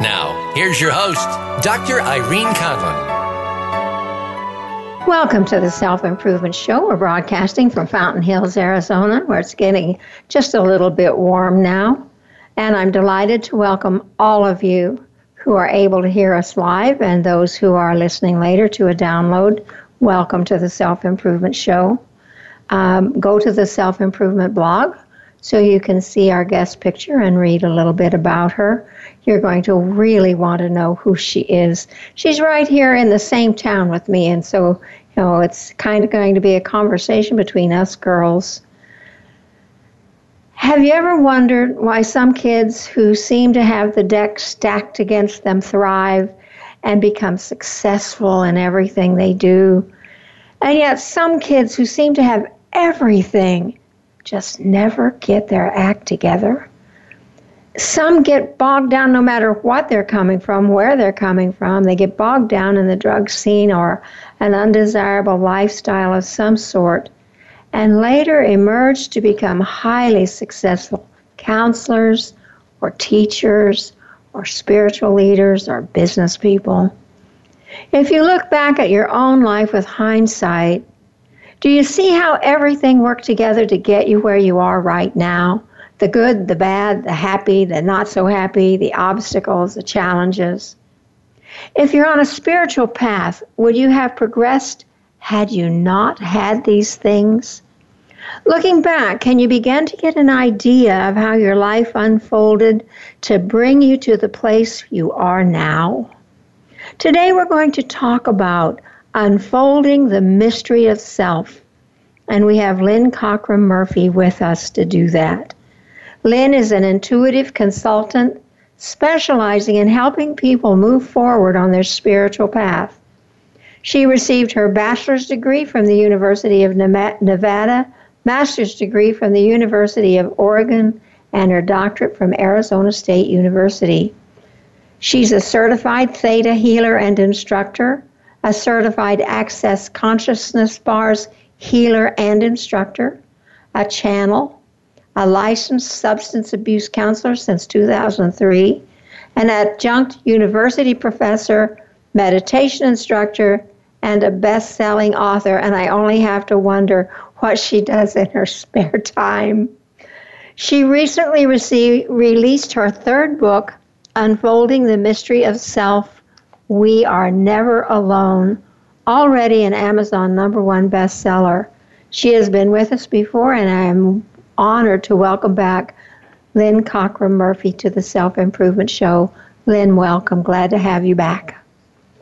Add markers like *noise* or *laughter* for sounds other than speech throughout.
Now, here's your host, Dr. Irene Conlon. Welcome to the Self Improvement Show. We're broadcasting from Fountain Hills, Arizona, where it's getting just a little bit warm now. And I'm delighted to welcome all of you who are able to hear us live and those who are listening later to a download. Welcome to the Self Improvement Show. Um, go to the Self Improvement blog so you can see our guest picture and read a little bit about her. You're going to really want to know who she is. She's right here in the same town with me, and so, you know, it's kind of going to be a conversation between us girls. Have you ever wondered why some kids who seem to have the deck stacked against them thrive and become successful in everything they do? And yet, some kids who seem to have everything just never get their act together. Some get bogged down no matter what they're coming from, where they're coming from. They get bogged down in the drug scene or an undesirable lifestyle of some sort, and later emerge to become highly successful counselors or teachers or spiritual leaders or business people. If you look back at your own life with hindsight, do you see how everything worked together to get you where you are right now? The good, the bad, the happy, the not so happy, the obstacles, the challenges. If you're on a spiritual path, would you have progressed had you not had these things? Looking back, can you begin to get an idea of how your life unfolded to bring you to the place you are now? Today, we're going to talk about Unfolding the Mystery of Self. And we have Lynn Cochrum Murphy with us to do that. Lynn is an intuitive consultant specializing in helping people move forward on their spiritual path. She received her bachelor's degree from the University of Nevada, master's degree from the University of Oregon, and her doctorate from Arizona State University. She's a certified theta healer and instructor, a certified Access Consciousness Bars healer and instructor, a channel, a licensed substance abuse counselor since 2003, an adjunct university professor, meditation instructor, and a best selling author. And I only have to wonder what she does in her *laughs* spare time. She recently received, released her third book, Unfolding the Mystery of Self we Are Never Alone, already an Amazon number one bestseller. She has been with us before, and I am honored to welcome back Lynn Cochrum Murphy to the Self Improvement Show. Lynn, welcome. Glad to have you back.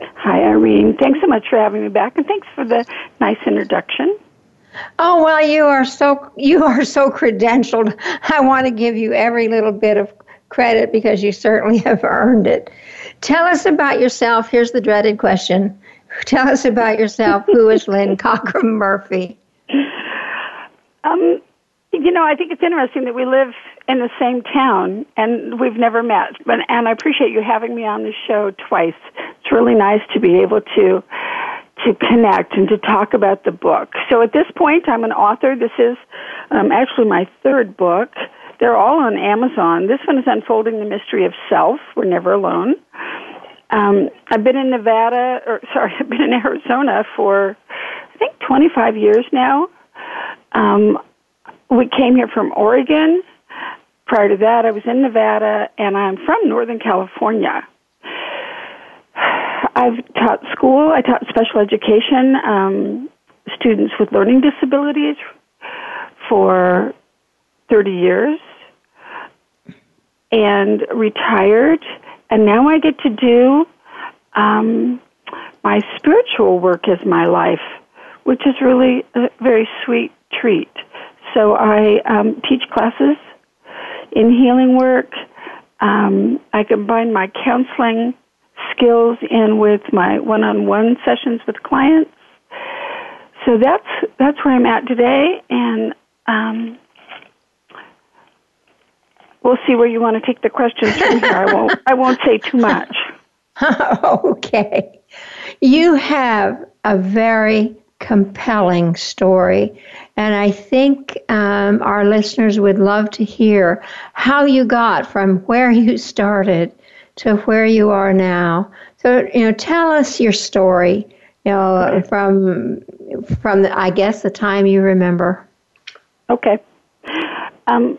Hi, Irene. Thanks so much for having me back, and thanks for the nice introduction. Oh well, you are so you are so credentialed. I want to give you every little bit of credit because you certainly *laughs* have earned it. Tell us about yourself. Here's the dreaded question. *laughs* Tell us about yourself. Who is Lynn Cochrum Murphy? Um, you know, I think it's interesting that we live in the same town and we've never met. But and I appreciate you having me on the show twice. It's really nice to be able to to connect and to talk about the book. So at this point, I'm an author. This is um, actually my third book. They're all on Amazon. This one is Unfolding the Mystery of Self. We're never alone. Um, I've been in Nevada, or *laughs* sorry, I've been in Arizona for I think 25 years now. Um, we came here from Oregon. Prior to that, I was in Nevada, and I'm from Northern California. I've taught school. I taught special education, um, students with learning disabilities for 30 years and retired, and now I get to do um, my spiritual work as my life, which is really a very sweet treat. So I um, teach classes in healing work. Um, I combine my counseling skills in with my one-on-one sessions with clients. So that's that's where I'm at today, and um, we'll see where you want to take the questions from here. I won't I won't say too much. *laughs* okay, you have a very compelling story. And I think um, our listeners would love to hear how you got from where you started to where you are now. So, you know, tell us your story, you know, from, from the, I guess, the time you remember. Okay. Um,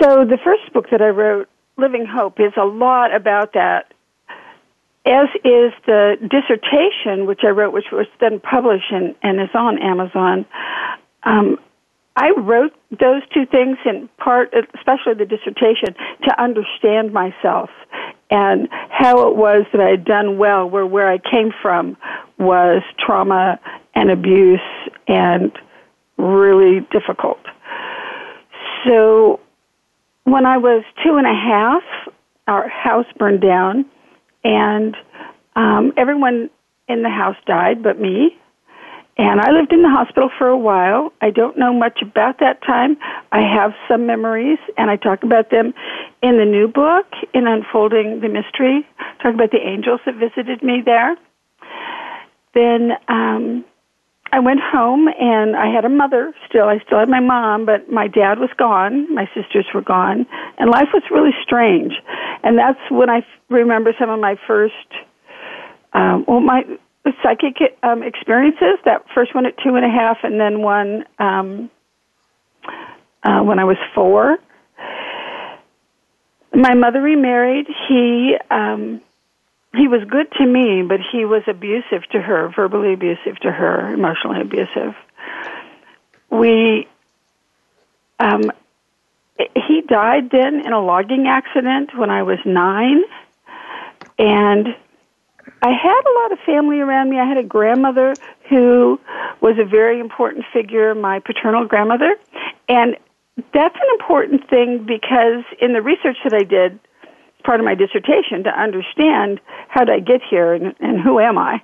so the first book that I wrote, Living Hope, is a lot about that as is the dissertation, which I wrote, which was then published and, and is on Amazon. Um, I wrote those two things in part, especially the dissertation, to understand myself and how it was that I had done well, where where I came from was trauma and abuse and really difficult. So when I was two and a half, our house burned down and um, everyone in the house died but me. And I lived in the hospital for a while. I don't know much about that time. I have some memories, and I talk about them in the new book, in Unfolding the Mystery. Talk about the angels that visited me there. Then um, I went home and I had a mother still. I still had my mom, but my dad was gone. My sisters were gone. And life was really strange. And that's when I remember some of my first, um, well, my psychic um, experiences. That first one at two and a half, and then one um, uh, when I was four. My mother remarried. He um, he was good to me, but he was abusive to her, verbally abusive to her, emotionally abusive. We, um, he died then in a logging accident when I was nine, and I had a lot of family around me. I had a grandmother who was a very important figure, my paternal grandmother, and that's an important thing because in the research that I did, part of my dissertation to understand how did I get here and, and who am I.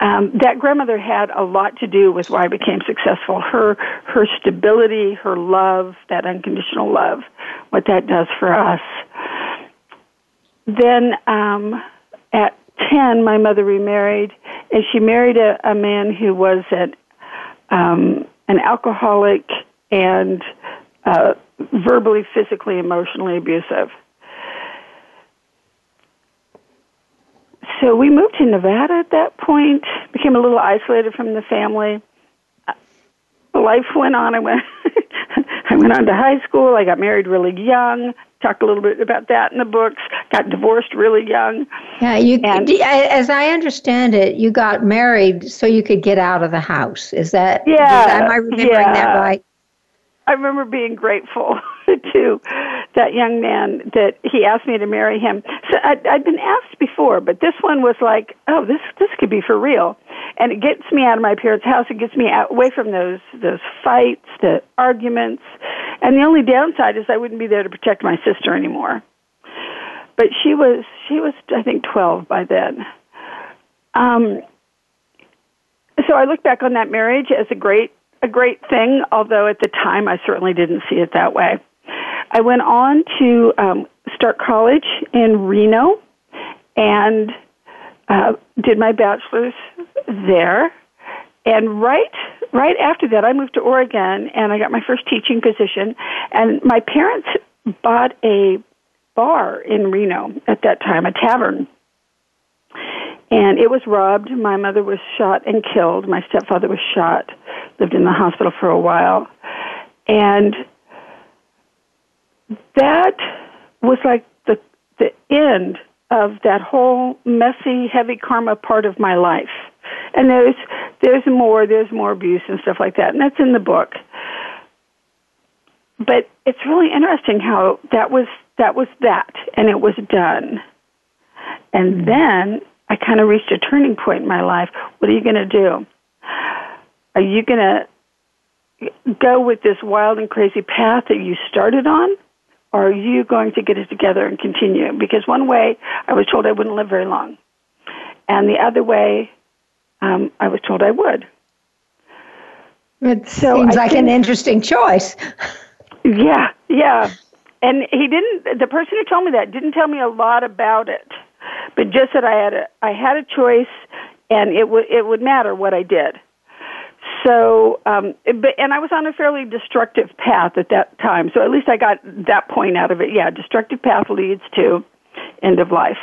Um, that grandmother had a lot to do with why I became successful. Her her stability, her love, that unconditional love, what that does for us. Then um, at ten, my mother remarried, and she married a, a man who was an um, an alcoholic and uh, verbally, physically, emotionally abusive. So we moved to Nevada at that point, became a little isolated from the family. Uh, life went on. I went, *laughs* I went on to high school. I got married really young. Talked a little bit about that in the books. Got divorced really young. Yeah, you. And, as I understand it, you got married so you could get out of the house. Is that? Yeah. Am I remembering yeah. that right? I remember being grateful *laughs* to that young man that he asked me to marry him. So I'd, I'd been asked before, but this one was like, oh, this this could be for real, and it gets me out of my parents' house. It gets me out, away from those those fights, the arguments, and the only downside is I wouldn't be there to protect my sister anymore. But she was she was I think twelve by then. Um, so I look back on that marriage as a great a great thing, although at the time I certainly didn't see it that way. I went on to um, start college in Reno and uh, did my bachelor's there. And right right after that, I moved to Oregon and I got my first teaching position. And my parents bought a bar in Reno at that time, a tavern and it was robbed. My mother was shot and killed. My stepfather was shot. Lived in the hospital for a while, and that was like the the end of that whole messy, heavy karma part of my life. And there's there's more. There's more abuse and stuff like that, and that's in the book. But it's really interesting how that was that was that, and it was done. And hmm. then I kind of reached a turning point in my life. What are you going to do? Are you going to go with this wild and crazy path that you started on? Are you going to get it together and continue? Because one way I was told I wouldn't live very long, and the other way um, I was told I would. It so seems I like think, an interesting choice. Yeah, yeah. *laughs* And he didn't. The person who told me that didn't tell me a lot about it, but just that I had a I had a choice, and it would it would matter what I did. So, um, but, and I was on a fairly destructive path at that time. So at least I got that point out of it. Yeah, destructive path leads to end of life.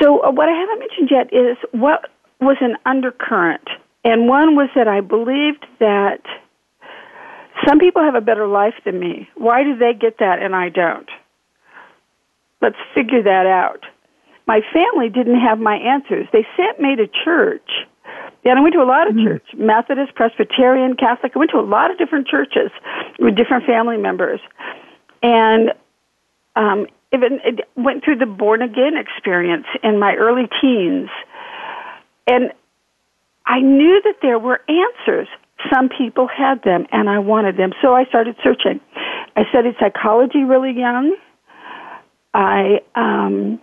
So uh, what I haven't mentioned yet is what was an undercurrent, and one was that I believed that some people have a better life than me. Why do they get that and I don't? Let's figure that out. My family didn't have my answers. They sent me to church. Yeah, and I went to a lot of mm-hmm. church, Methodist, Presbyterian, Catholic. I went to a lot of different churches with different family members. And um, even it went through the born again experience in my early teens. And I knew that there were answers some people had them and I wanted them. So I started searching. I studied psychology really young. I um,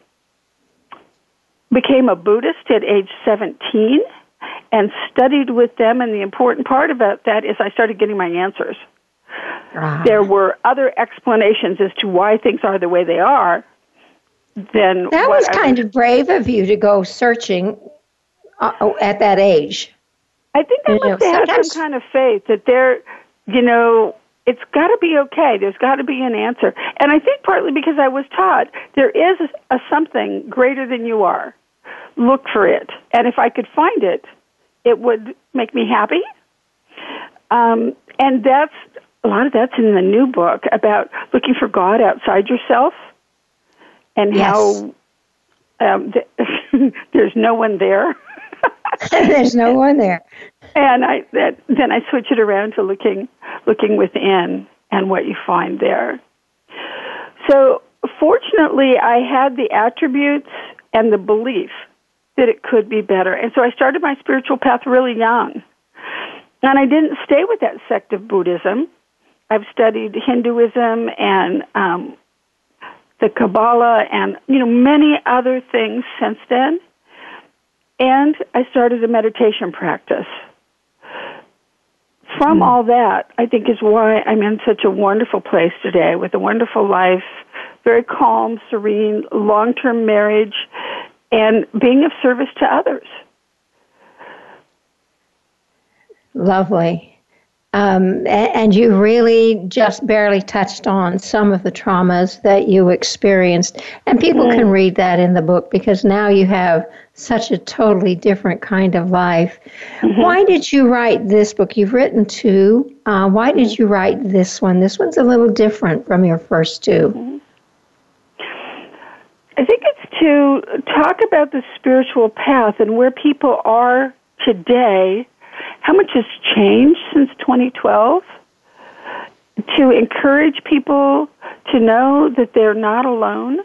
became a Buddhist at age 17 and studied with them. And the important part about that is I started getting my answers. Ah. There were other explanations as to why things are the way they are. Then that was kind was, of brave of you to go searching uh, at that age. I think I must know, have had some kind of faith that there, you know, it's got to be okay. There's got to be an answer. And I think partly because I was taught there is a something greater than you are. Look for it. And if I could find it, it would make me happy. Um, and that's a lot of that's in the new book about looking for God outside yourself and yes. how um, th- *laughs* there's no one there. *laughs* There's no one there. And I that, then I switch it around to looking looking within and what you find there. So fortunately, I had the attributes and the belief that it could be better. And so I started my spiritual path really young. And I didn't stay with that sect of Buddhism. I've studied Hinduism and um, the Kabbalah and you know many other things since then. And I started a meditation practice. From all that, I think is why I'm in such a wonderful place today with a wonderful life, very calm, serene, long term marriage, and being of service to others. Lovely. Um, and you really just barely touched on some of the traumas that you experienced. And people mm-hmm. can read that in the book because now you have such a totally different kind of life. Mm-hmm. Why did you write this book? You've written two. Uh, why did mm-hmm. you write this one? This one's a little different from your first 2 mm-hmm. I think it's to talk about the spiritual path and where people are today how much has changed since 2012 to encourage people to know that they're not alone,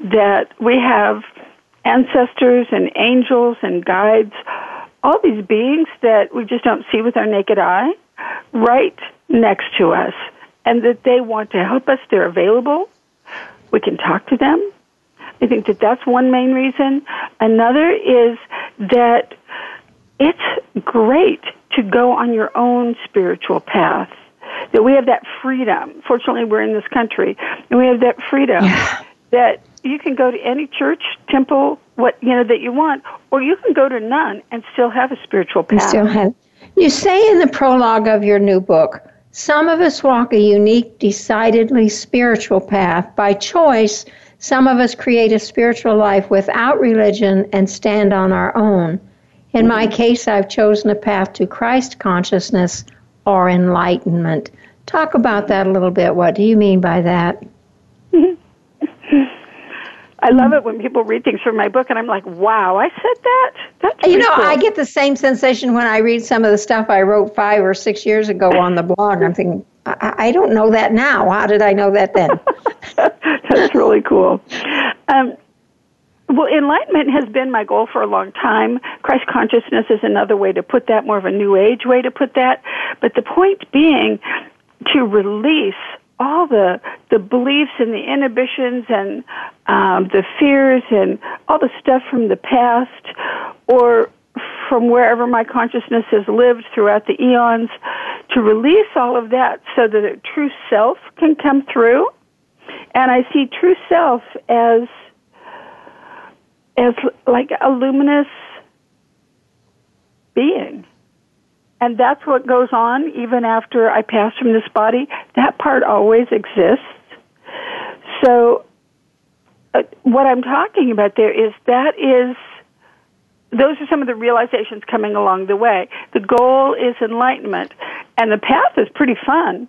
that we have ancestors and angels and guides, all these beings that we just don't see with our naked eye, right next to us, and that they want to help us. They're available. We can talk to them. I think that that's one main reason. Another is that it's great to go on your own spiritual path. That we have that freedom. Fortunately, we're in this country, and we have that freedom yeah. that you can go to any church, temple, what you know that you want, or you can go to none and still have a spiritual path. You still have. You say in the prologue of your new book, some of us walk a unique, decidedly spiritual path by choice. Some of us create a spiritual life without religion and stand on our own. In my case, I've chosen a path to Christ consciousness or enlightenment. Talk about that a little bit. What do you mean by that? Mm-hmm. I love it when people read things from my book, and I'm like, "Wow, I said that." That's you know, cool. I get the same sensation when I read some of the stuff I wrote five or six years ago on the blog. I'm thinking, I, I don't know that now. How did I know that then? *laughs* That's really cool. Um, well, enlightenment has been my goal for a long time. Christ consciousness is another way to put that, more of a new age way to put that. But the point being to release all the the beliefs and the inhibitions and um, the fears and all the stuff from the past or from wherever my consciousness has lived throughout the eons to release all of that so that a true self can come through. And I see true self as as like a luminous being. And that's what goes on even after I pass from this body. That part always exists. So, uh, what I'm talking about there is that is, those are some of the realizations coming along the way. The goal is enlightenment, and the path is pretty fun.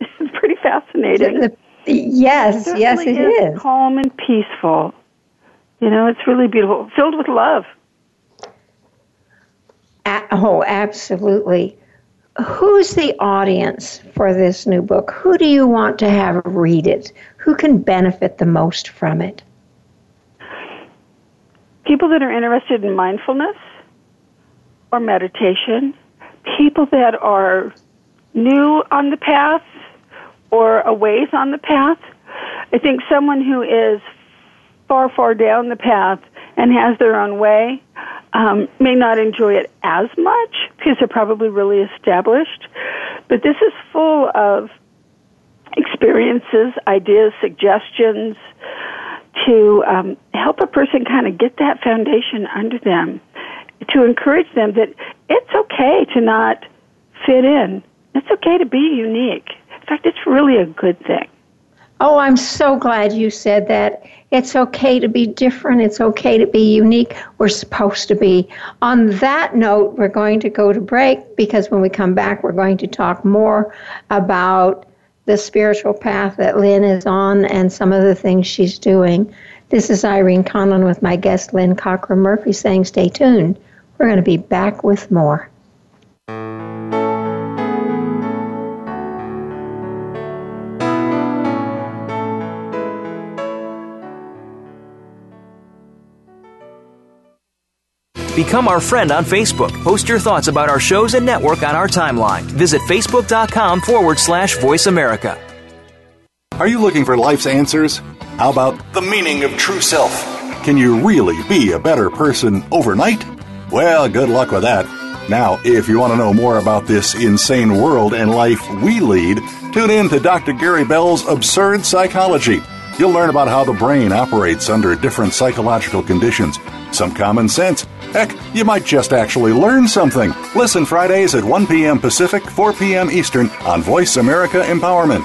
it's *laughs* pretty fascinating. Yes, it yes, it is, is. Calm and peaceful. You know, it's really beautiful, filled with love. Oh, absolutely. Who's the audience for this new book? Who do you want to have read it? Who can benefit the most from it? People that are interested in mindfulness or meditation, people that are new on the path or a ways on the path. I think someone who is far, far down the path and has their own way um, may not enjoy it as much because they're probably really established. But this is full of experiences, ideas, suggestions to um, help a person kind of get that foundation under them, to encourage them that it's okay to not fit in. It's okay to be unique. In fact, it's really a good thing. Oh, I'm so glad you said that. It's okay to be different. It's okay to be unique. We're supposed to be. On that note, we're going to go to break because when we come back, we're going to talk more about the spiritual path that Lynn is on and some of the things she's doing. This is Irene Conlon with my guest, Lynn Cochrum Murphy, saying stay tuned. We're going to be back with more. Become our friend on Facebook. Post your thoughts about our shows and network on our timeline. Visit facebook.com forward slash voice America. Are you looking for life's answers? How about the meaning of true self? Can you really be a better person overnight? Well, good luck with that. Now, if you want to know more about this insane world and life we lead, tune in to Dr. Gary Bell's Absurd Psychology. You'll learn about how the brain operates under different psychological conditions, some common sense. Heck, you might just actually learn something. Listen Fridays at 1 p.m. Pacific, 4 p.m. Eastern on Voice America Empowerment.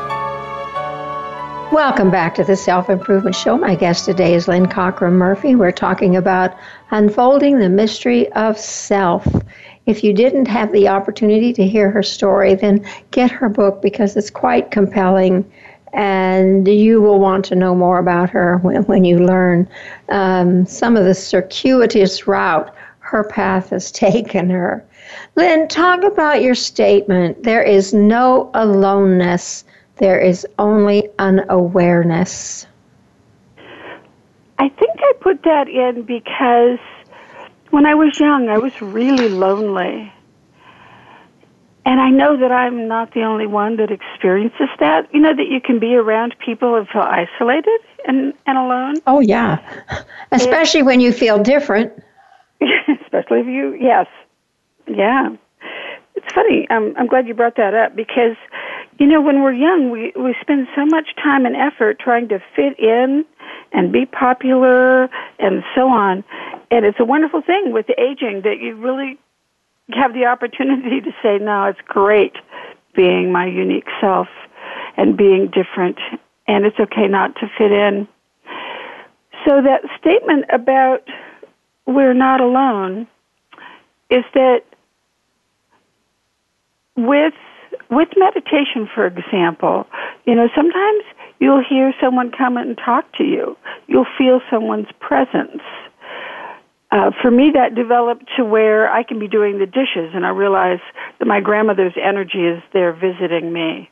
Welcome back to the Self Improvement Show. My guest today is Lynn Cochrum Murphy. We're talking about unfolding the mystery of self. If you didn't have the opportunity to hear her story, then get her book because it's quite compelling and you will want to know more about her when, when you learn um, some of the circuitous route her path has *laughs* taken her. Lynn, talk about your statement. There is no aloneness there is only unawareness. I think I put that in because when I was young, I was really lonely. And I know that I'm not the only one that experiences that. You know, that you can be around people and feel isolated and, and alone. Oh, yeah. *laughs* Especially it, when you feel different. *laughs* especially if you, yes. Yeah. it's funny. Um, I'm glad you brought that up because, you know, when we're young, we we spend so much time and effort trying to fit in and be popular and so on. And it's a wonderful thing with aging that you really have the opportunity to say, "No, it's great being my unique self and being different, and it's okay not to fit in." So that statement about we're not alone is that with with meditation for example you know sometimes you'll hear someone come and talk to you. You'll feel someone's presence. Uh, for me that developed to where i can be doing the dishes and i realize that my grandmother's energy is there visiting me.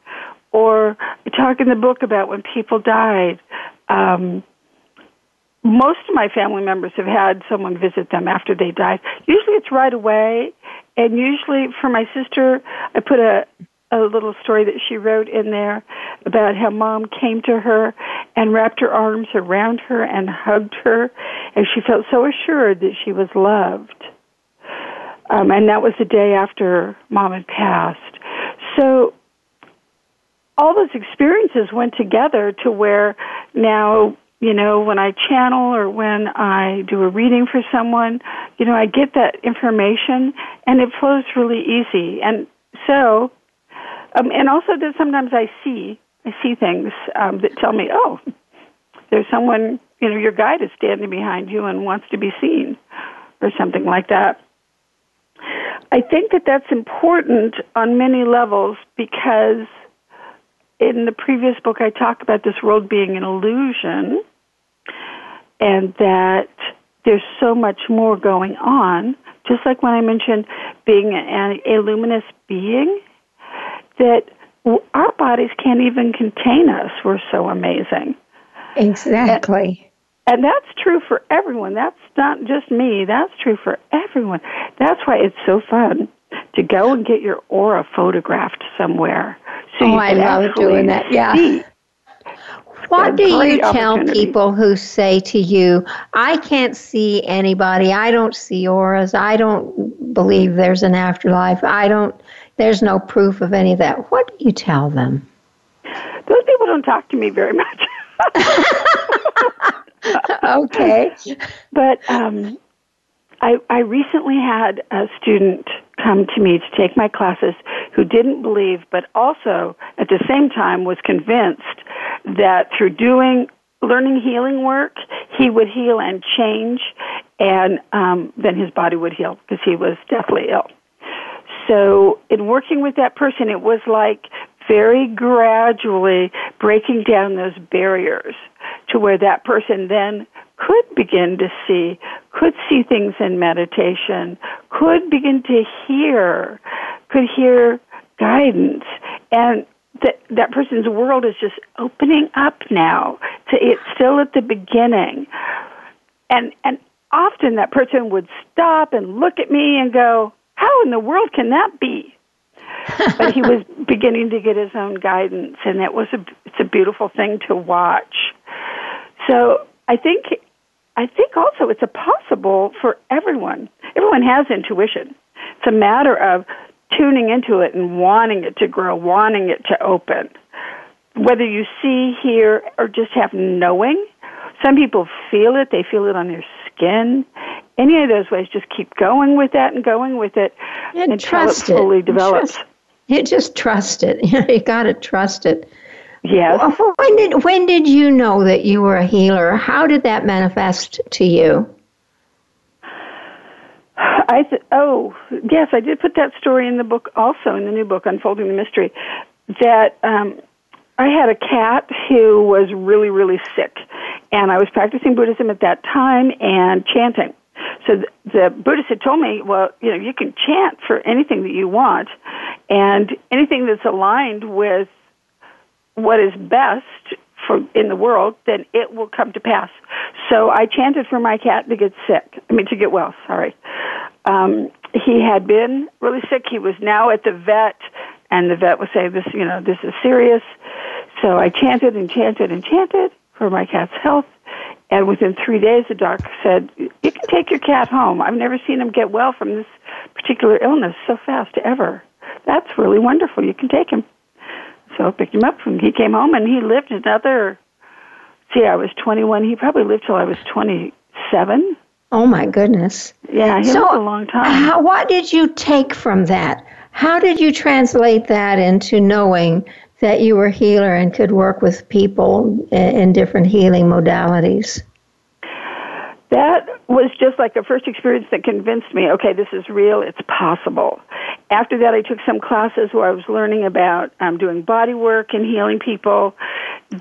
Or I talk in the book about when people died. Um, most of my family members have had someone visit them after they died. Usually it's right away, and usually for my sister, I put a a little story that she wrote in there about how mom came to her and wrapped her arms around her and hugged her, and she felt so assured that she was loved. Um, and that was the day after mom had passed. So all those experiences went together to where now you know, when I channel or when I do a reading for someone, you know, I get that information and it flows really easy. And so, um, and also that sometimes I see, I see things um, that tell me, oh, there's someone, you know, your guide is standing behind you and wants to be seen, or something like that. I think that that's important on many levels because in the previous book I talk about this world being an illusion and that there's so much more going on. Just like when I mentioned being an, a luminous being, that our bodies can't even contain us. We're so amazing. Exactly. And, and that's true for everyone. That's not just me. That's true for everyone. That's why it's so fun to go and get your aura photographed somewhere. So oh, I love doing that. Yeah. What do you tell people who say to you, I can't see anybody, I don't see auras, I don't believe there's an afterlife, I don't, there's no proof of any of that? What do you tell them? Those people don't talk to me very much. *laughs* okay. But um, I, I recently had a student come to me to take my classes who didn't believe, but also at the same time was convinced that through doing learning healing work, he would heal and change, and um, then his body would heal because he was deathly ill. So, in working with that person, it was like very gradually breaking down those barriers to where that person then could begin to see, could see things in meditation, could begin to hear, could hear guidance. And that that person's world is just opening up now. To, it's still at the beginning. And and often that person would stop and look at me and go, How in the world can that be? *laughs* but he was beginning to get his own guidance and it was a it's a beautiful thing to watch. So I think I think also it's a possible for everyone. Everyone has intuition. It's a matter of tuning into it and wanting it to grow, wanting it to open. Whether you see, hear, or just have knowing. Some people feel it, they feel it on their skin. Any of those ways, just keep going with that and going with it and until it fully it. develops. Just, you just trust it. *laughs* you got to trust it. Yes. When did when did you know that you were a healer? How did that manifest to you? I th- oh yes, I did put that story in the book also in the new book Unfolding the Mystery. That um, I had a cat who was really really sick, and I was practicing Buddhism at that time and chanting. So the, the Buddhist had told me, well, you know, you can chant for anything that you want, and anything that's aligned with what is best for in the world, then it will come to pass. So I chanted for my cat to get sick. I mean to get well. Sorry. Um, he had been really sick. He was now at the vet, and the vet was saying, "This, you know, this is serious." So I chanted and chanted and chanted for my cat's health. And within three days, the doctor said, "You can take your cat home." I've never seen him get well from this particular illness so fast ever. that's really wonderful. You can take him. So I picked him up, and he came home, and he lived another. See, I was 21. He probably lived till I was 27. Oh my goodness! Yeah, he So, lived a long time. How, what did you take from that? How did you translate that into knowing that you were a healer and could work with people in, different healing modalities? That was just like the first experience that convinced me, okay, this is real, it's possible. After that, I took some classes where I was learning about um, doing body work and healing people.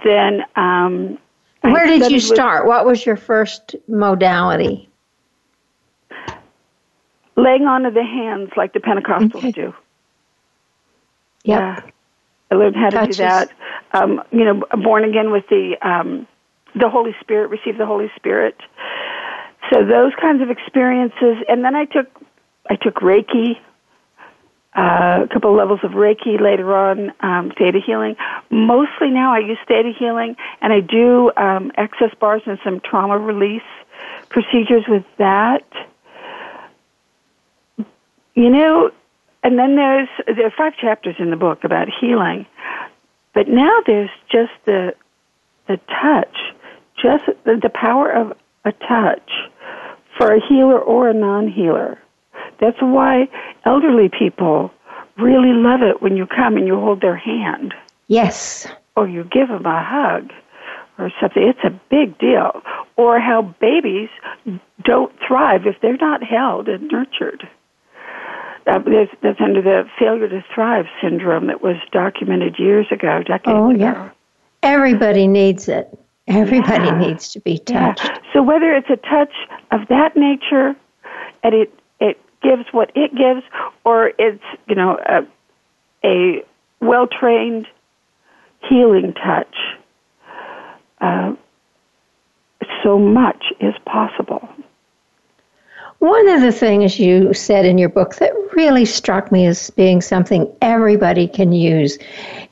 Then, um, Where did you studied with- start? What was your first modality? laying onto the hands like the Pentecostals Okay. do. Yep. Yeah. I learned how to do that. Um, you know, born again with the um, the Holy Spirit, receive the Holy Spirit. So those kinds of experiences, and then I took I took Reiki, uh, a couple of levels of Reiki later on, um, theta healing. Mostly now I use theta healing, and I do um, access bars and some trauma release procedures with that. You know, and then there's there are five chapters in the book about healing, but now there's just the the touch, just the, the power of a touch for a healer or a non-healer. That's why elderly people really love it when you come and you hold their hand Yes. or you give them a hug or something. It's a big deal. Or how babies don't thrive if they're not held and nurtured. Uh, that's under the failure to thrive syndrome that was documented years ago, decades Oh, ago. yeah. Everybody needs it. Everybody Yeah. needs to be Yeah. touched. So whether it's a touch of that nature, and it it gives what it gives, or it's you know a, a well trained healing touch, uh, so much is possible. One of the things you said in your book that really struck me as being something everybody can use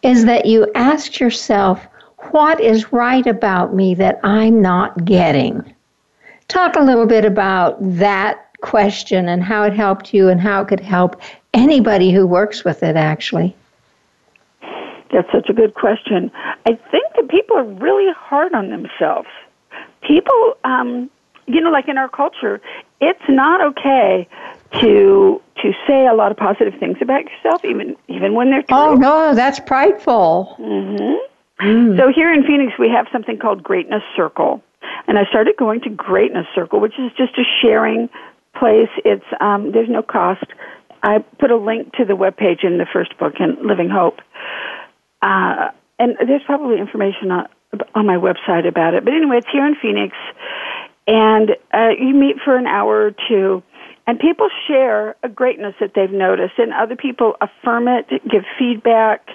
is that you asked yourself, what is right about me that I'm not getting? Talk a little bit about that question and how it helped you and how it could help anybody who works with it, actually. That's such a good question. I think that people are really hard on themselves. People, um, you know, like in our culture, it's not okay to to say a lot of positive things about yourself, even even when they're true. Oh, no, that's prideful. mhm So here in Phoenix, we have something called Greatness Circle, and I started going to Greatness Circle, which is just a sharing place. It's um, there's no cost. I put a link to the webpage in the first book, in Living Hope, uh, and there's probably information on on my website about it. But anyway, it's here in Phoenix, and uh, you meet for an hour or two. And people share a greatness that they've noticed, and other people affirm it, give feedback,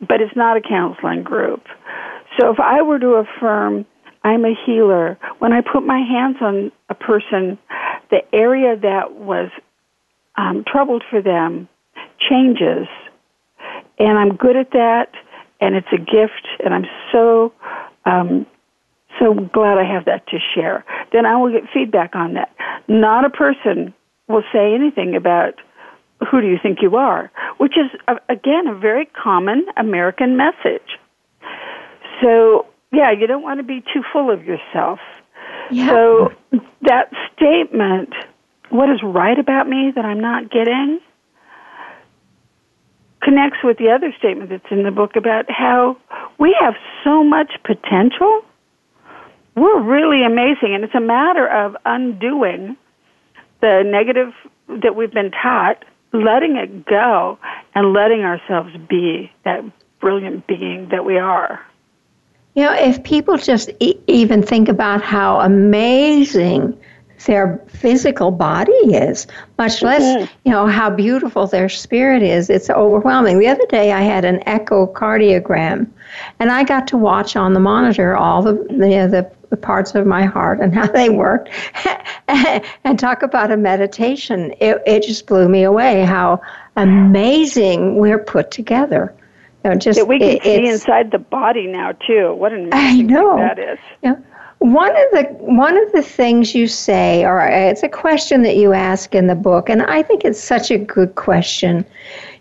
but it's not a counseling group. So if I were to affirm I'm a healer, when I put my hands on a person, the area that was um, troubled for them changes. And I'm good at that, and it's a gift, and I'm so um, so glad I have that to share. Then I will get feedback on that. Not a person will say anything about who do you think you are, which is, again, a very common American message. So, yeah, you don't want to be too full of yourself. Yeah. So, that statement, what is right about me that I'm not getting, connects with the other statement that's in the book about how we have so much potential. We're really amazing, and it's a matter of undoing the negative that we've been taught, letting it go, and letting ourselves be that brilliant being that we are. You know, if people just e- even think about how amazing their physical body is, much less, mm-hmm. you know, how beautiful their spirit is, it's overwhelming. The other day I had an echocardiogram, and I got to watch on the monitor all the, you know, the the parts of my heart and how *laughs* they worked *laughs* and talk about a meditation it, it just blew me away how amazing we're put together you know, just That we can it- see inside the body now too. What an I amazing know. thing that is. Yeah. One of the one of the things you say, or uh, it's a question that you ask in the book, and I think it's such a good question.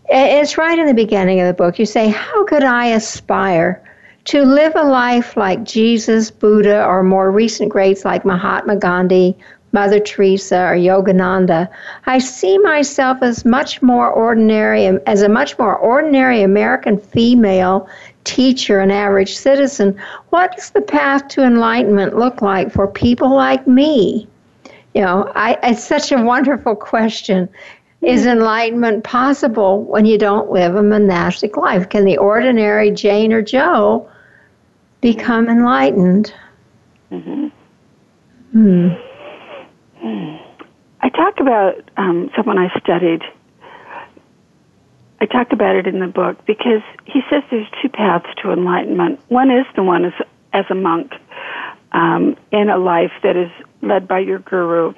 It's right in the beginning of the book. You say, "How could I aspire to live a life like Jesus, Buddha, or more recent greats like Mahatma Gandhi, Mother Teresa, or Yogananda. I see myself as much more ordinary, as a much more ordinary American female teacher and average citizen. What does the path to enlightenment look like for people like me? You know, I, it's such a wonderful question. Is mm-hmm. enlightenment possible when you don't live a monastic life? Can the ordinary Jane or Joe become enlightened. Mm-hmm. Hmm. I talk about um, someone I studied. I talked about it in the book because he says there's two paths to enlightenment. One is the one as, as a monk um, in a life that is led by your guru,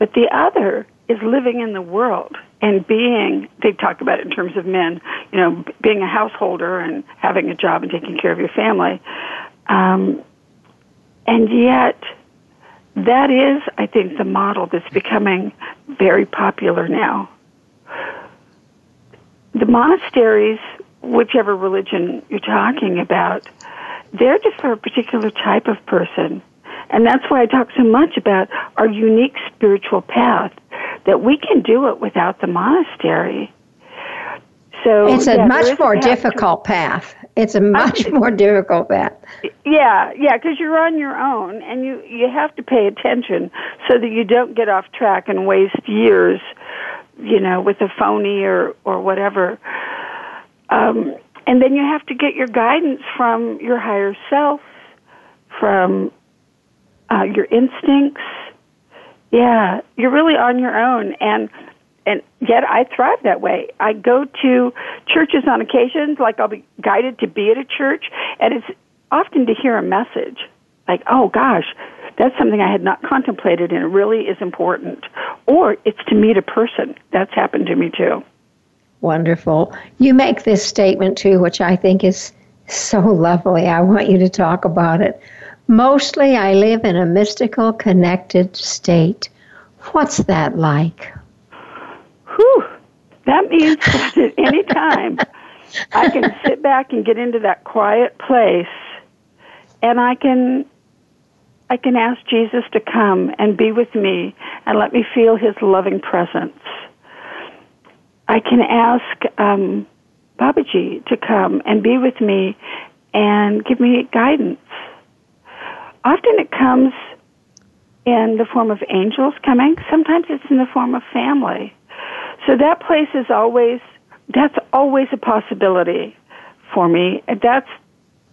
but the other is living in the world and being they talk about it in terms of men you know being a householder and having a job and taking care of your family. Um, and yet that is i think the model that's becoming very popular now. The monasteries whichever religion you're talking about they're just for a particular type of person. And that's why I talk so much about our unique spiritual path, that we can do it without the monastery. So it's a yeah, much more difficult to, path. It's a much more difficult path. Yeah, yeah, because you're on your own, and you you have to pay attention so that you don't get off track and waste years, you know, with a phony or or whatever. Um, and then you have to get your guidance from your higher self, from uh, your instincts. Yeah, you're really on your own, and and yet I thrive that way. I go to churches on occasions, like I'll be guided to be at a church, and it's often to hear a message, like, oh gosh, that's something I had not contemplated, and it really is important. Or it's to meet a person. That's happened to me too. Wonderful. You make this statement too, which I think is so lovely. I want you to talk about it. Mostly I live in a mystical, connected state. What's that like? Whew. That means *laughs* that at any time I can sit back and get into that quiet place and I can I can ask Jesus to come and be with me and let me feel his loving presence. I can ask um, Babaji to come and be with me and give me guidance often it comes in the form of angels coming. Sometimes it's in the form of family. So that place is always that's always a possibility for me. That's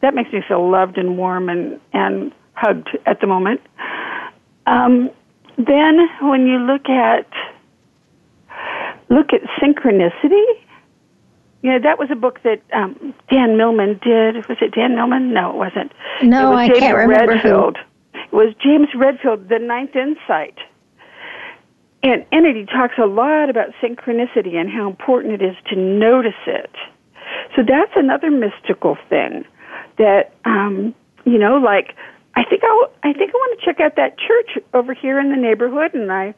that makes me feel loved and warm and and hugged at the moment. Um, then when you look at look at synchronicity, you know, that was a book that um, Dan Millman did. Was it Dan Millman? No, it wasn't. No, it was I James can't remember Redfield. who. It was James Redfield, The Ninth Insight. And, and he talks a lot about synchronicity and how important it is to notice it. So that's another mystical thing that, um, you know, like, I think I, I think I want to check out that church over here in the neighborhood, and I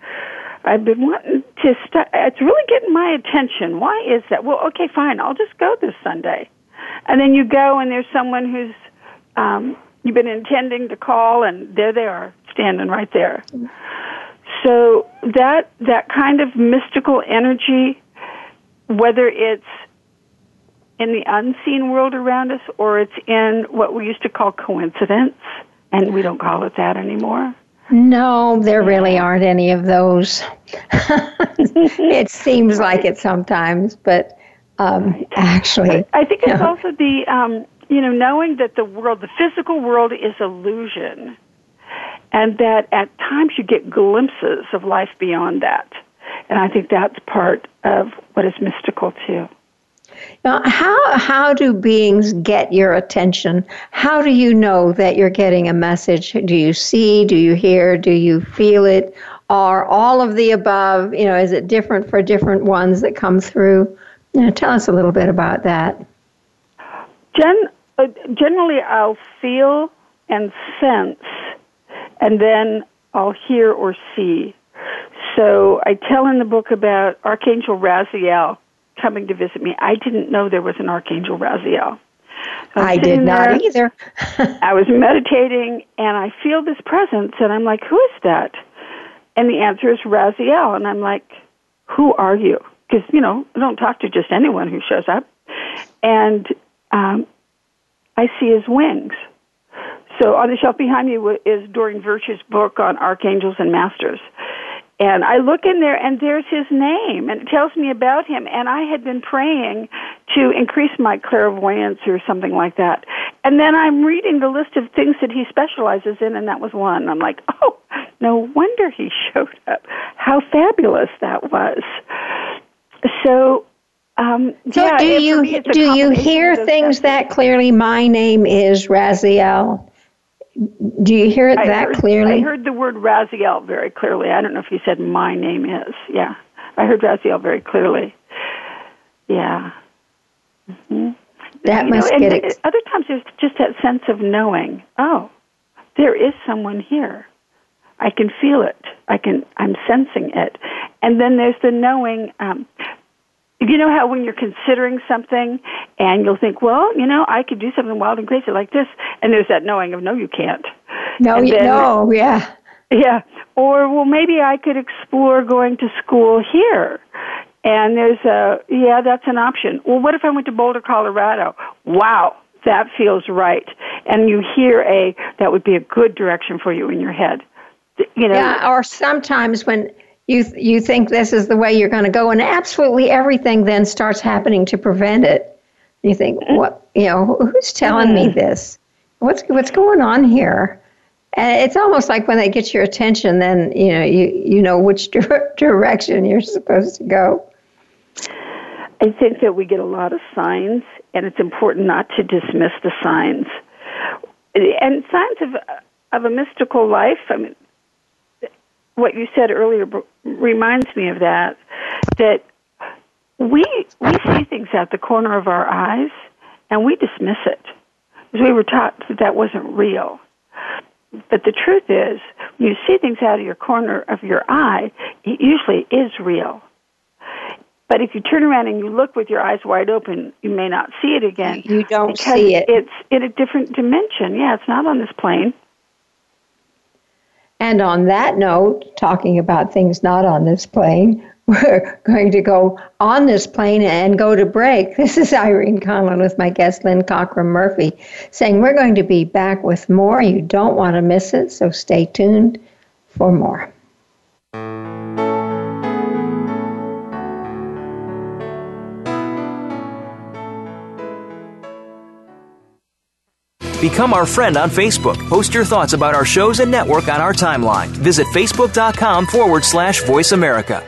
I've been wanting to start. It's really getting my attention. Why is that? Well, okay, fine. I'll just go this Sunday. And then you go, and there's someone who's um, you've been intending to call, and there they are, standing right there. So that that kind of mystical energy, whether it's in the unseen world around us or it's in what we used to call coincidence, and we don't call it that anymore. No, there really aren't any of those. *laughs* it seems like it sometimes, but um, actually, I think it's also the um, you know knowing that the world, the physical world, is illusion, and that at times you get glimpses of life beyond that, and I think that's part of what is mystical too. Now, how how do beings get your attention? How do you know that you're getting a message? Do you see? Do you hear? Do you feel it? Are all of the above? You know, is it different for different ones that come through? You know, tell us a little bit about that. Gen, uh, generally, I'll feel and sense and then I'll hear or see. So I tell in the book about Archangel Raziel coming to visit me. I didn't know there was an Archangel Raziel. I did not there, either. *laughs* I was meditating and I feel this presence and I'm like, who is that? And the answer is Raziel. And I'm like, who are you? Because, you know, I don't talk to just anyone who shows up. And um, I see his wings. So on the shelf behind me is Doreen Virtue's book on archangels and masters. And I look in there and there's his name and it tells me about him. And I had been praying to increase my clairvoyance or something like that. And then I'm reading the list of things that he specializes in and that was one. I'm like, oh, no wonder he *laughs* showed up. How fabulous that was. So, um, so yeah, do you do you hear things that clearly? My name is Raziel. Do you hear it I that heard, clearly? I heard the word Raziel very clearly. I don't know if you said my name is. Yeah, I heard Raziel very clearly. Yeah. Mm-hmm. That you must know, get it. Other times there's just that sense of knowing. Oh, there is someone here. I can feel it. I can. I'm sensing it. And then there's the knowing. Um, you know how when you're considering something and you'll think, well, you know, I could do something wild and crazy like this, and there's that knowing of no, you can't. No, you, then, no, yeah, yeah. Or well, maybe I could explore going to school here. And there's a yeah, that's an option. Well, what if I went to Boulder, Colorado? Wow, that feels right. And you hear a that would be a good direction for you in your head. You know. Yeah, or sometimes when you you think this is the way you're going to go, and absolutely everything then starts happening to prevent it. You think, mm-hmm. what you know, who's telling me mm-hmm. this? What's what's going on here? And it's almost like when they get your attention, then you know you you know which *laughs* direction you're supposed to go. I think that we get a lot of signs, and it's important not to dismiss the signs. And signs of of a mystical life. I mean, what you said earlier reminds me of that. That we we see things out the corner of our eyes, and we dismiss it because we were taught that that wasn't real. But the truth is, when you see things out of your corner of your eye, it usually is real. But if you turn around and you look with your eyes wide open, you may not see it again. You don't see it. It's in a different dimension. Yeah, it's not on this plane. And on that note, talking about things not on this plane, *laughs* we're going to go on this plane and go to break. *laughs* This is Irene Conlon with my guest Lynn Cochrum Murphy saying we're going to be back with more. You don't want to miss it, so stay tuned for more. Become our friend on Facebook. Post your thoughts about our shows and network on our timeline. Visit facebook.com forward slash voice America.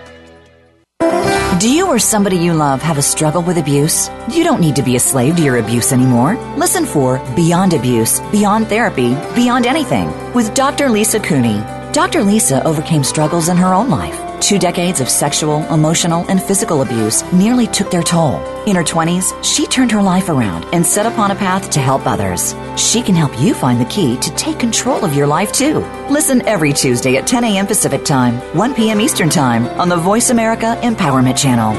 Do you or somebody you love have a struggle with abuse? You don't need to be a slave to your abuse anymore. Listen for Beyond Abuse, Beyond Therapy, Beyond Anything with Dr. Lisa Cooney. Dr. Lisa overcame struggles in her own life Two decades of sexual, emotional, and physical abuse nearly took their toll. In her 20s, she turned her life around and set upon a path to help others. She can help you find the key to take control of your life too. Listen every Tuesday at 10 a.m. Pacific Time, 1 p.m. Eastern Time on the Voice America Empowerment Channel.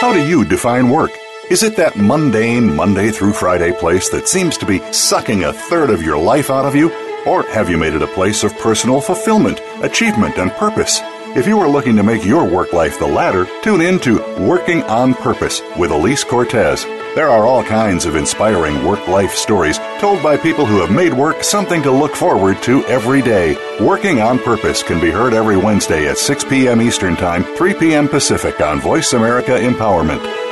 How do you define work? Is it that mundane Monday through Friday place that seems to be sucking a third of your life out of you? Or have you made it a place of personal fulfillment, achievement, and purpose? If you are looking to make your work life the latter, tune in to Working on Purpose with Elise Cortez. There are all kinds of inspiring work life stories told by people who have made work something to look forward to every day. Working on Purpose can be heard every Wednesday at 6 p.m. Eastern Time, 3 p.m. Pacific on Voice America Empowerment.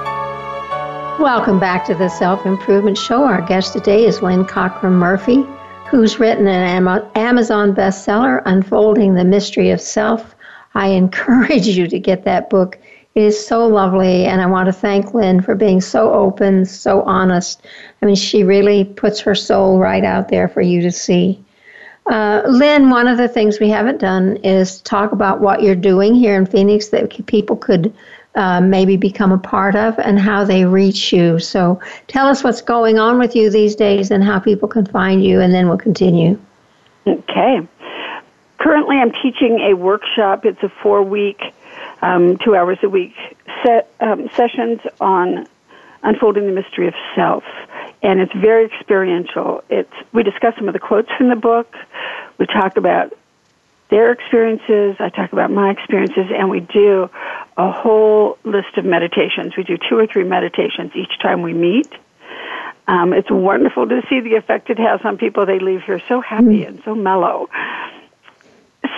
Welcome back to the Self Improvement Show. Our guest today is Lynn Cochrum Murphy, who's written an Amazon bestseller, Unfolding the Mystery of Self. I encourage you to get that book. It is so lovely, and I want to thank Lynn for being so open, so honest. I mean, she really puts her soul right out there for you to see. Uh, Lynn, one of the things we haven't done is talk about what you're doing here in Phoenix that people could uh, maybe become a part of and how they reach you. So tell us what's going on with you these days and how people can find you, and then we'll continue. Okay. Currently, I'm teaching a workshop. It's a four week, um, two hours a week set, um, sessions on unfolding the mystery of self and it's very experiential. It's we discuss some of the quotes from the book. We talk about their experiences. I talk about my experiences, and we do a whole list of meditations. We do two or three meditations each time we meet. Um, it's wonderful to see the effect it has on people. They leave here so happy mm. and so mellow.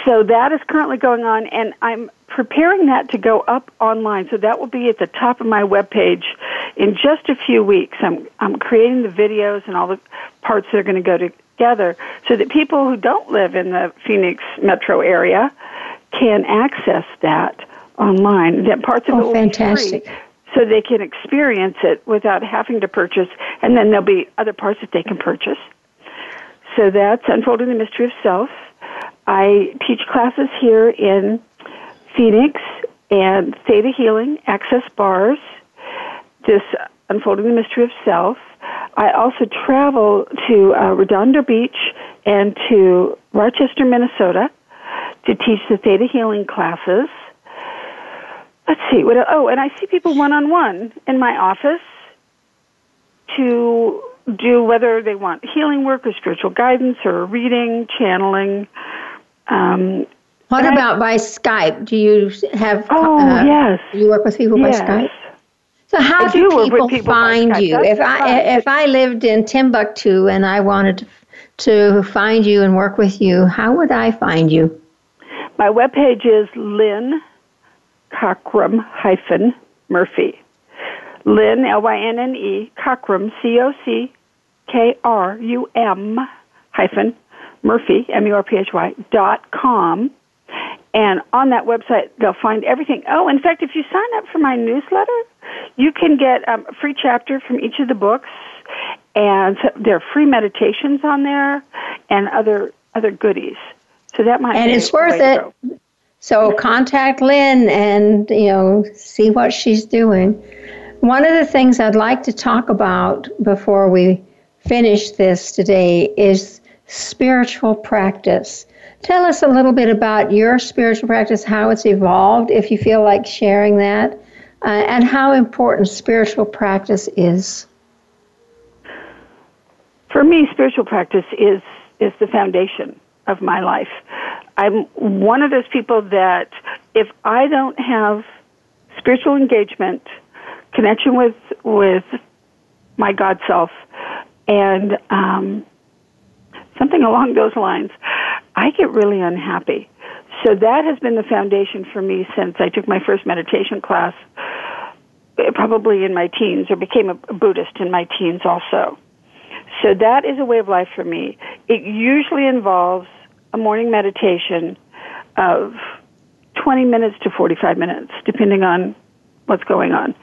So that is currently going on, and I'm preparing that to go up online. So that will be at the top of my webpage in just a few weeks. I'm I'm creating the videos and all the parts that are going to go together, so that people who don't live in the Phoenix metro area can access that online. That parts of oh, it will fantastic. be free so they can experience it without having to purchase, and then there'll be other parts that they can purchase. So that's Unfolding the Mystery of Self. I teach classes here in Phoenix and Theta Healing, Access Bars, this Unfolding the Mystery of Self. I also travel to uh, Redondo Beach and to Rochester, Minnesota to teach the Theta Healing classes. Let's see. What, oh, and I see people one on one in my office to do whether they want healing work or spiritual guidance or reading, channeling. Um, what about I, by Skype? Do you have? Oh uh, yes. Do you work with people yes. by Skype? So how I do, do people, people find you? That's if I if I lived in Timbuktu and I wanted to find you and work with you, how would I find you? My webpage is Lynn Cochrum hyphen Murphy. Lynn L Y N N E Cochrum C O C K R U M hyphen Murphy M U R P H Y dot com. And on that website, they'll find everything. Oh, in fact, if you sign up for my newsletter, you can get um, a free chapter from each of the books, and there are free meditations on there, and other other goodies. So that might and it's worth it. So contact Lynn and you know see what she's doing. One of the things I'd like to talk about before we finish this today is spiritual practice. Tell us a little bit about your spiritual practice, how it's evolved, if you feel like sharing that, uh, and how important spiritual practice is. For me, spiritual practice is is the foundation of my life. I'm one of those people that if I don't have spiritual engagement, connection with with my God self, and um, something along those lines, I get really unhappy. So that has been the foundation for me since I took my first meditation class, eh, probably in my teens, or became a Buddhist in my teens also. So that is a way of life for me. It usually involves a morning meditation of 20 minutes to 45 minutes, depending on what's going on.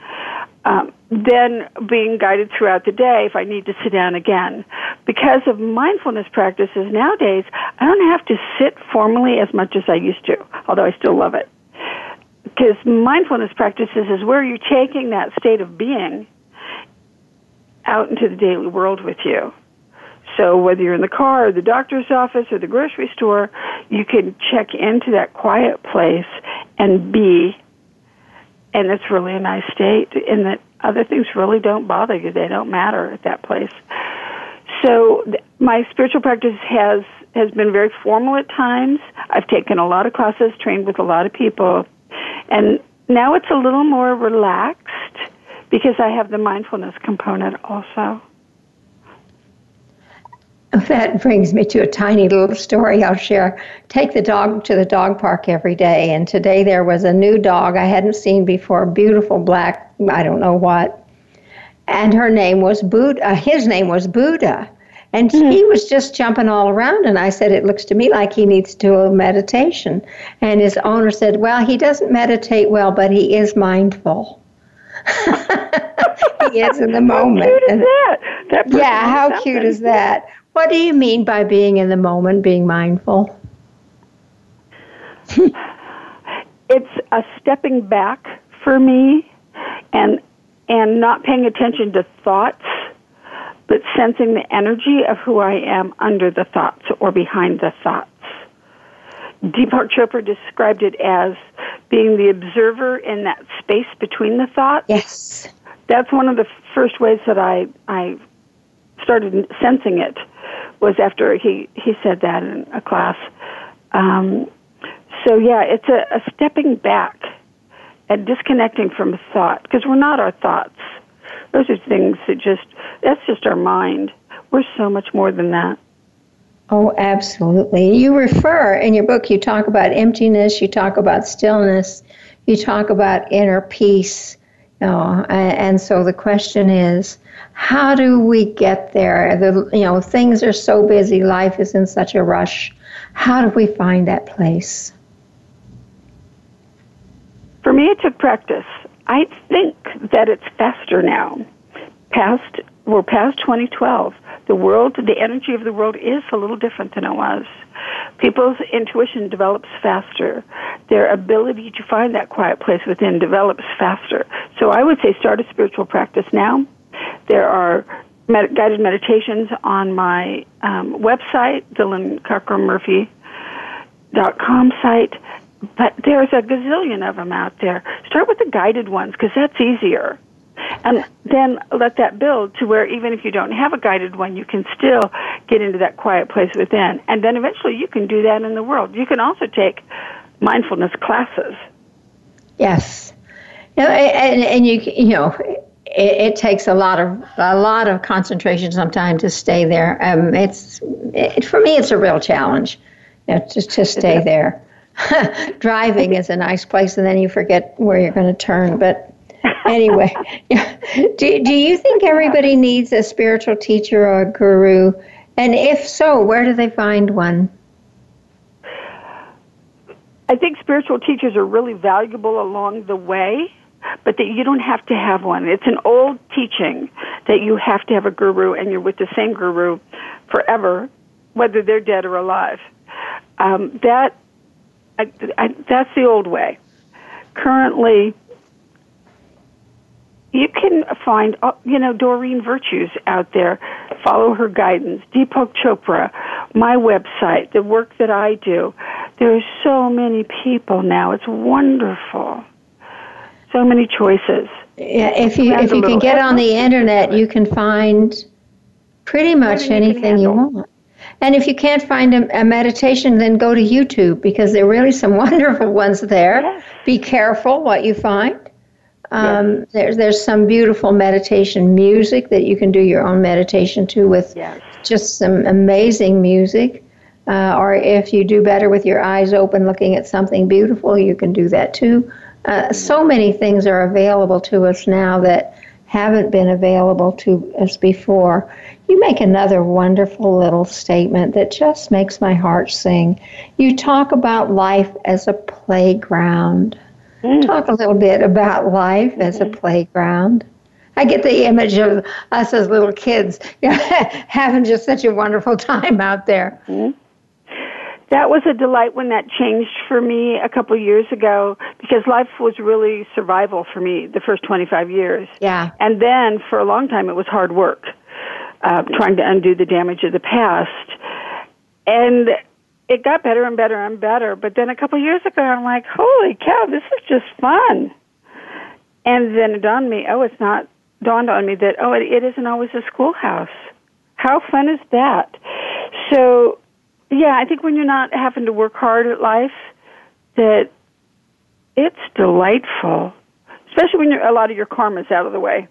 Um, then being guided throughout the day if I need to sit down again. Because of mindfulness practices nowadays, I don't have to sit formally as much as I used to, although I still love it. Because mindfulness practices is where you're taking that state of being out into the daily world with you. So whether you're in the car or the doctor's office or the grocery store, you can check into that quiet place and be and it's really a nice state in that other things really don't bother you. They don't matter at that place. So th- my spiritual practice has has been very formal at times. I've taken a lot of classes, trained with a lot of people, and now it's a little more relaxed because I have the mindfulness component also. That brings me to a tiny little story I'll share. Take the dog to the dog park every day, and today there was a new dog I hadn't seen before, beautiful black, I don't know what, and her name was Buddha. Uh, his name was Buddha, and mm-hmm. he was just jumping all around. And I said, "It looks to me like he needs to do a meditation." And his owner said, "Well, he doesn't meditate well, but he is mindful." *laughs* he is in the moment. How cute is that? that yeah, how cute is that? What do you mean by being in the moment, being mindful? *laughs* it's a stepping back for me and and not paying attention to thoughts but sensing the energy of who I am under the thoughts or behind the thoughts. Deepak Chopra described it as being the observer in that space between the thoughts. Yes. That's one of the first ways that I I started sensing it was after he he said that in a class. Um, so yeah, it's a, a stepping back and disconnecting from thought because we're not our thoughts. Those are things that just that's just our mind. We're so much more than that. Oh, absolutely. You refer in your book, you talk about emptiness, you talk about stillness, you talk about inner peace. Oh, you and so the question is, how do we get there? The, you know, things are so busy, life is in such a rush. How do we find that place? For me, it took practice. I think that it's faster now. Past, we're past 2012. The world, the energy of the world is a little different than it was. People's intuition develops faster. Their ability to find that quiet place within develops faster. So I would say start a spiritual practice now there are med- guided meditations on my um, website, com site, but there's a gazillion of them out there. Start with the guided ones because that's easier. And then let that build to where even if you don't have a guided one, you can still get into that quiet place within. And then eventually you can do that in the world. You can also take mindfulness classes. Yes. And, and you, you know, it, it, takes a lot of a lot of concentration sometimes to stay there. Um, it's it, for me, it's a real challenge, you know, to to stay *laughs* there. *laughs* Driving is a nice place, and then you forget where you're going to turn. But anyway, *laughs* do do you think everybody needs a spiritual teacher or a guru? And if so, where do they find one? I think spiritual teachers are really valuable along the way but that you don't have to have one. It's an old teaching that you have to have a guru and you're with the same guru forever, whether they're dead or alive. Um, that I, I, that's the old way. Currently, you can find uh, you know Doreen Virtues out there. Follow her guidance. Deepak Chopra, my website, the work that I do. There are so many people now. It's wonderful so many choices. Yeah, if you if you can get on the internet, you can find pretty much anything you want. And if you can't find a, a, meditation, then go to YouTube because there are really some *laughs* wonderful ones there. Yes. Be careful what you find. Um, yes. There's there's some beautiful meditation music that you can do your own meditation to with yes. just some amazing music. Uh, or if you do better with your eyes open, looking at something beautiful, you can do that too. Uh, so many things are available to us now that haven't been available to us before. You make another wonderful little statement that just makes my heart sing. You talk about life as a playground. Mm. Talk a little bit about life mm-hmm. as a mm-hmm. playground. I get the image of us as little kids you *laughs* know, having just such a wonderful time out there. Mm that was a delight when that changed for me a couple of years ago because life was really survival for me the first 25 years. Yeah. And then for a long time it was hard work, uh, trying to undo the damage of the past. And it got better and better and better. But then a couple of years ago I'm like, holy cow, this is just fun. and then it dawned me, oh, it's not dawned on me that oh, it, it isn't always a schoolhouse. How fun is that? So, yeah, I think when you're not having to work hard at life, that it's delightful, especially when you're, a lot of your karma's out of the way.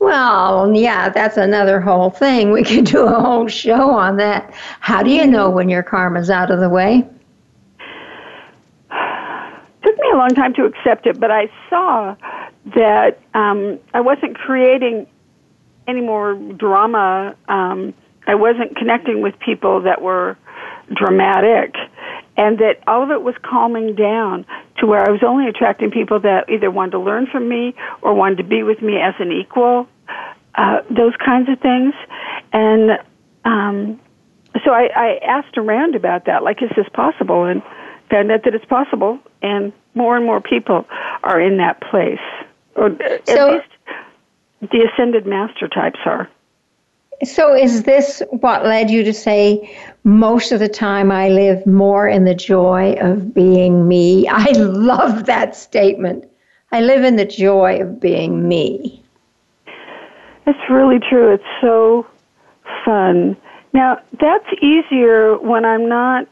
Well, yeah, that's another whole thing. We could do a whole show on that. How do you know when your karma's out of the way? *sighs* took me a long time to accept it, but I saw that um, I wasn't creating any more drama. Um, I wasn't connecting with people that were dramatic, and that all of it was calming down to where I was only attracting people that either wanted to learn from me or wanted to be with me as an equal. Uh, those kinds of things, and um, so I, I asked around about that. Like, is this possible? And found out that it's possible, and more and more people are in that place, or at least the ascended master types are. So, is this what led you to say, most of the time I live more in the joy of being me? *laughs* I love that statement. I live in the joy of being me. It's really true. It's so fun. Now, that's easier when I'm not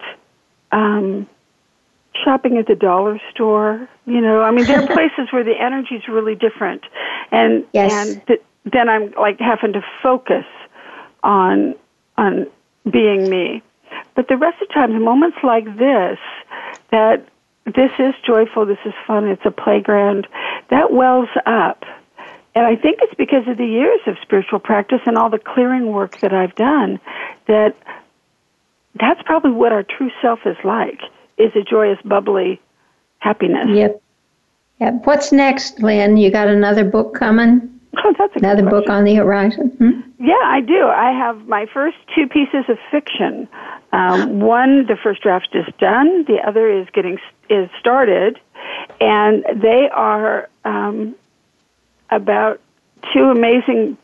um, shopping at the dollar store. You know, I mean, there are *laughs* places where the energy is really different, and yes. and th- then I'm like having to focus on on being me. But the rest of the time, moments like this, that this is joyful, this is fun, it's a playground, that wells up. And I think it's because of the years of spiritual practice and all the clearing work that I've done that that's probably what our true self is like is a joyous, bubbly happiness. Yep. Yep. What's next, Lynn? You got another book coming? *laughs* Oh, that's another book on the horizon. Hmm? Yeah, I do. I have my first two pieces of fiction. Um, *gasps* one, the first draft is done. The other is getting is started, and they are um, about two amazing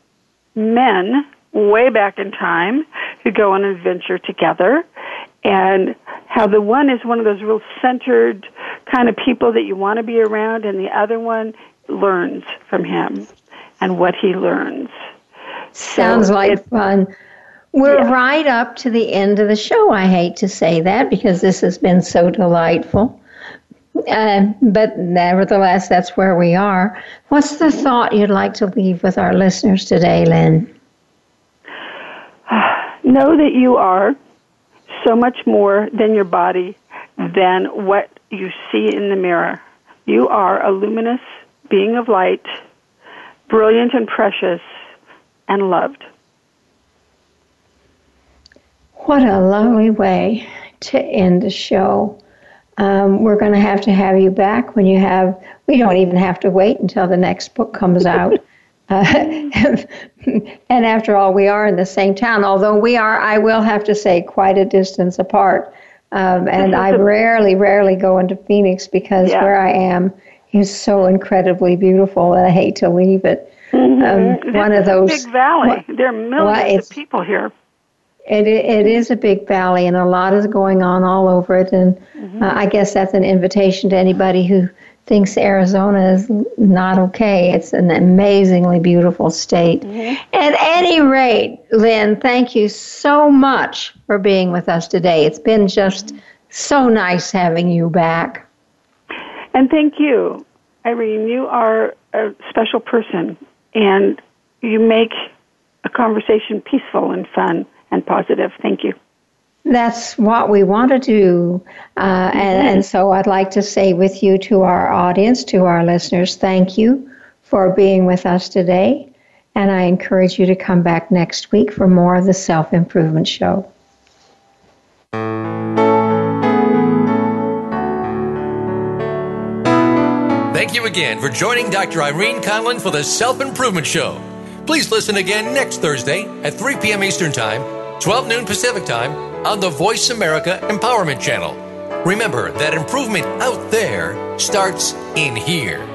men way back in time who go on an adventure together and how the one is one of those real centered kind of people that you want to be around, and the other one learns from him and what he learns. Sounds so like fun. We're yeah. right up to the end of the show. I hate to say that because this has been so delightful. Uh, but nevertheless, that's where we are. What's the thought you'd like to leave with our listeners today, Lynn? *sighs* Know that you are so much more than your body, than what you see in the mirror. You are a luminous being of light, brilliant and precious, and loved. What a lovely way to end the show. Um, we're going to have to have you back when you have, we don't even have to wait until the next book comes out. *laughs* Uh, *laughs* and after all, we are in the same town, although we are, I will have to say, quite a distance apart. Um, and I rarely, rarely go into Phoenix because yeah. where I am is so incredibly beautiful and I hate to leave it. Mm-hmm. Um, one of those big valley. there are millions well, of people here. It it is a big valley, and a lot is going on all over it. And mm-hmm. uh, I guess that's an invitation to anybody who thinks Arizona is not okay. It's an amazingly beautiful state. Mm-hmm. At any rate, Lynn, thank you so much for being with us today. It's been just so nice having you back. And thank you, Irene. You are a special person, and you make a conversation peaceful and fun and positive. Thank you. That's what we want to do. Uh, and, and so I'd like to say with you to our audience, to our listeners, thank you for being with us today. And I encourage you to come back next week for more of the Self Improvement Show. Thank you again for joining Dr. Irene Conlon for the Self Improvement Show. Please listen again next Thursday at 3 p.m. Eastern Time, 12 noon Pacific Time on the Voice America Empowerment Channel. Remember that improvement out there starts in here.